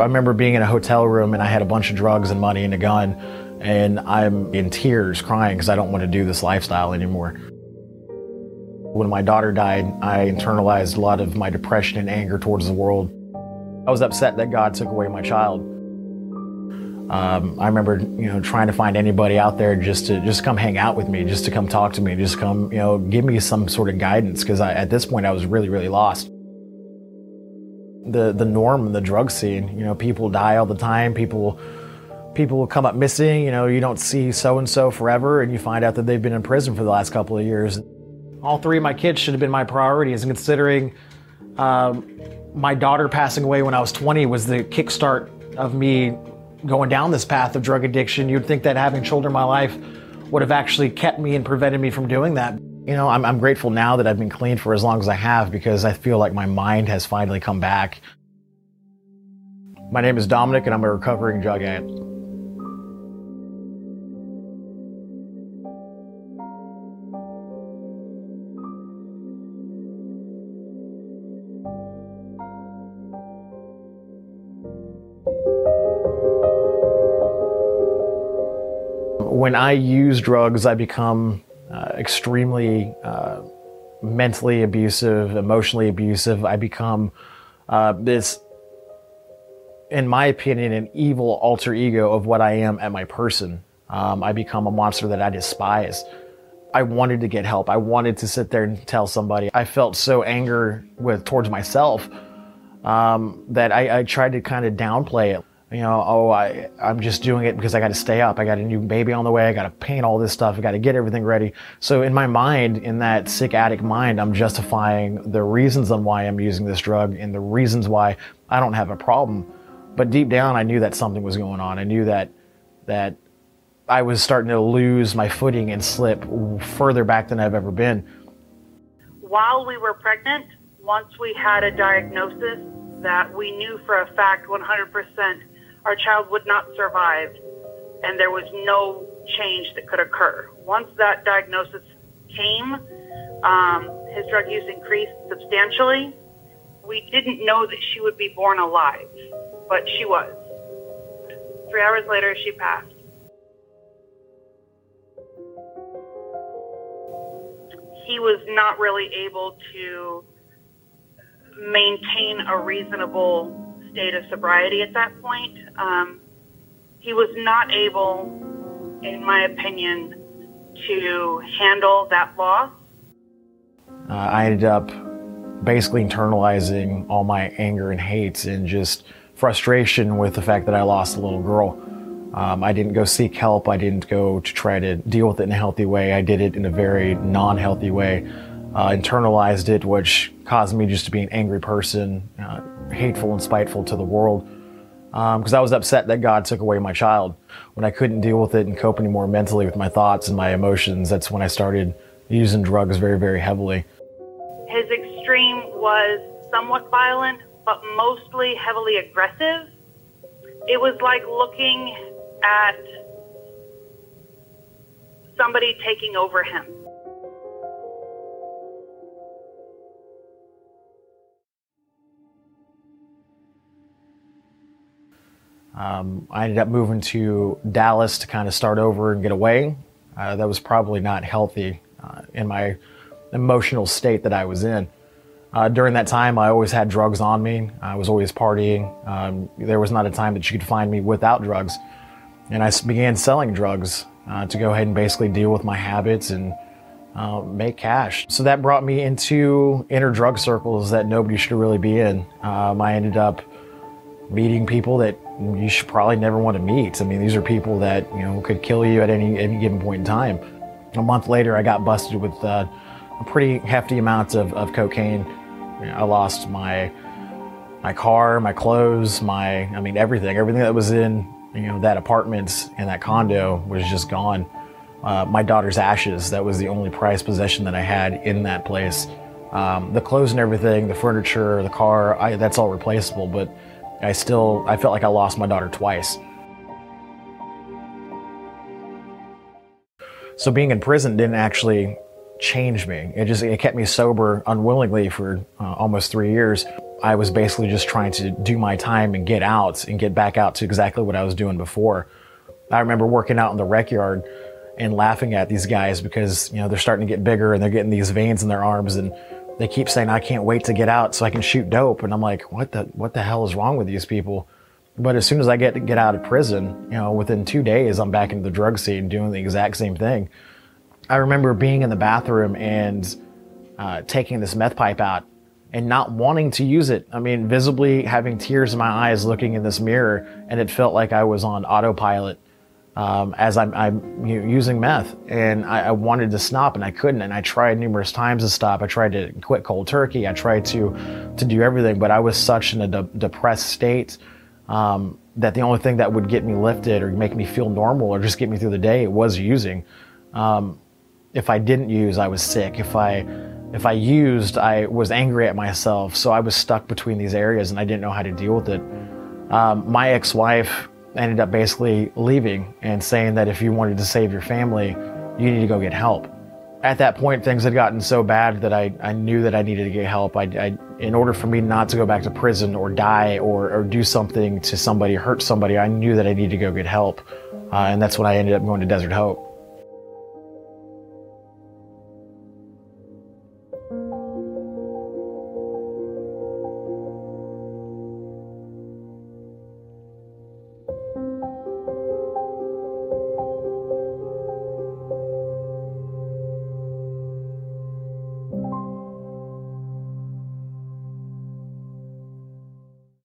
I remember being in a hotel room and I had a bunch of drugs and money and a gun, and I'm in tears crying because I don't want to do this lifestyle anymore. When my daughter died, I internalized a lot of my depression and anger towards the world. I was upset that God took away my child. Um, I remember, you know, trying to find anybody out there just to just come hang out with me, just to come talk to me, just come, you know, give me some sort of guidance because at this point I was really, really lost the the norm in the drug scene. You know, people die all the time. People people will come up missing. You know, you don't see so and so forever, and you find out that they've been in prison for the last couple of years. All three of my kids should have been my priorities, and considering um, my daughter passing away when I was 20 was the kickstart of me going down this path of drug addiction. You'd think that having children in my life would have actually kept me and prevented me from doing that. You know, I'm, I'm grateful now that I've been clean for as long as I have because I feel like my mind has finally come back. My name is Dominic and I'm a recovering drug addict. When I use drugs, I become extremely uh, mentally abusive, emotionally abusive. I become uh, this, in my opinion, an evil alter ego of what I am at my person. Um, I become a monster that I despise. I wanted to get help. I wanted to sit there and tell somebody. I felt so anger with towards myself um, that I, I tried to kind of downplay it you know, oh, I, I'm just doing it because I got to stay up. I got a new baby on the way. I got to paint all this stuff. I got to get everything ready. So in my mind, in that sick addict mind, I'm justifying the reasons on why I'm using this drug and the reasons why I don't have a problem. But deep down, I knew that something was going on. I knew that, that I was starting to lose my footing and slip further back than I've ever been. While we were pregnant, once we had a diagnosis that we knew for a fact 100% our child would not survive and there was no change that could occur. Once that diagnosis came, um, his drug use increased substantially. We didn't know that she would be born alive, but she was. Three hours later, she passed. He was not really able to maintain a reasonable state of sobriety at that point. Um, he was not able, in my opinion, to handle that loss. Uh, I ended up basically internalizing all my anger and hate and just frustration with the fact that I lost a little girl. Um, I didn't go seek help. I didn't go to try to deal with it in a healthy way. I did it in a very non healthy way. Uh, internalized it, which caused me just to be an angry person, uh, hateful and spiteful to the world because um, I was upset that God took away my child. When I couldn't deal with it and cope anymore mentally with my thoughts and my emotions, that's when I started using drugs very, very heavily. His extreme was somewhat violent, but mostly heavily aggressive. It was like looking at somebody taking over him. Um, I ended up moving to Dallas to kind of start over and get away. Uh, that was probably not healthy uh, in my emotional state that I was in. Uh, during that time, I always had drugs on me. I was always partying. Um, there was not a time that you could find me without drugs. And I began selling drugs uh, to go ahead and basically deal with my habits and uh, make cash. So that brought me into inner drug circles that nobody should really be in. Um, I ended up meeting people that you should probably never want to meet. I mean, these are people that you know could kill you at any any given point in time. A month later, I got busted with uh, a pretty hefty amount of, of cocaine. I lost my my car, my clothes, my I mean everything. Everything that was in you know that apartment and that condo was just gone. Uh, my daughter's ashes. That was the only prized possession that I had in that place. Um, the clothes and everything, the furniture, the car, I, that's all replaceable. But I still, I felt like I lost my daughter twice. So being in prison didn't actually change me. It just it kept me sober unwillingly for uh, almost three years. I was basically just trying to do my time and get out and get back out to exactly what I was doing before. I remember working out in the rec yard and laughing at these guys because you know they're starting to get bigger and they're getting these veins in their arms and they keep saying I can't wait to get out so I can shoot dope and I'm like what the what the hell is wrong with these people? But as soon as I get to get out of prison, you know, within two days I'm back into the drug scene doing the exact same thing. I remember being in the bathroom and uh, taking this meth pipe out and not wanting to use it. I mean, visibly having tears in my eyes looking in this mirror, and it felt like I was on autopilot um, as I'm, I'm you know, using meth. And I, I, wanted to stop, and I couldn't. And I tried numerous times to stop. I tried to quit cold turkey. I tried to to do everything, but I was such in a de- depressed state um, that the only thing that would get me lifted or make me feel normal or just get me through the day was using. Um, if I didn't use, I was sick. If I if I used, I was angry at myself. So I was stuck between these areas and I didn't know how to deal with it. Um, my ended up basically leaving and saying that if you wanted to save your family, you need to go get help. At that point, things had gotten so bad that I, I knew that I needed to get help. I, I, in order for me not to go back to prison or die or, or do something to somebody, hurt somebody, I knew that I needed to go get help. Uh, and that's when I ended up going to Desert Hope.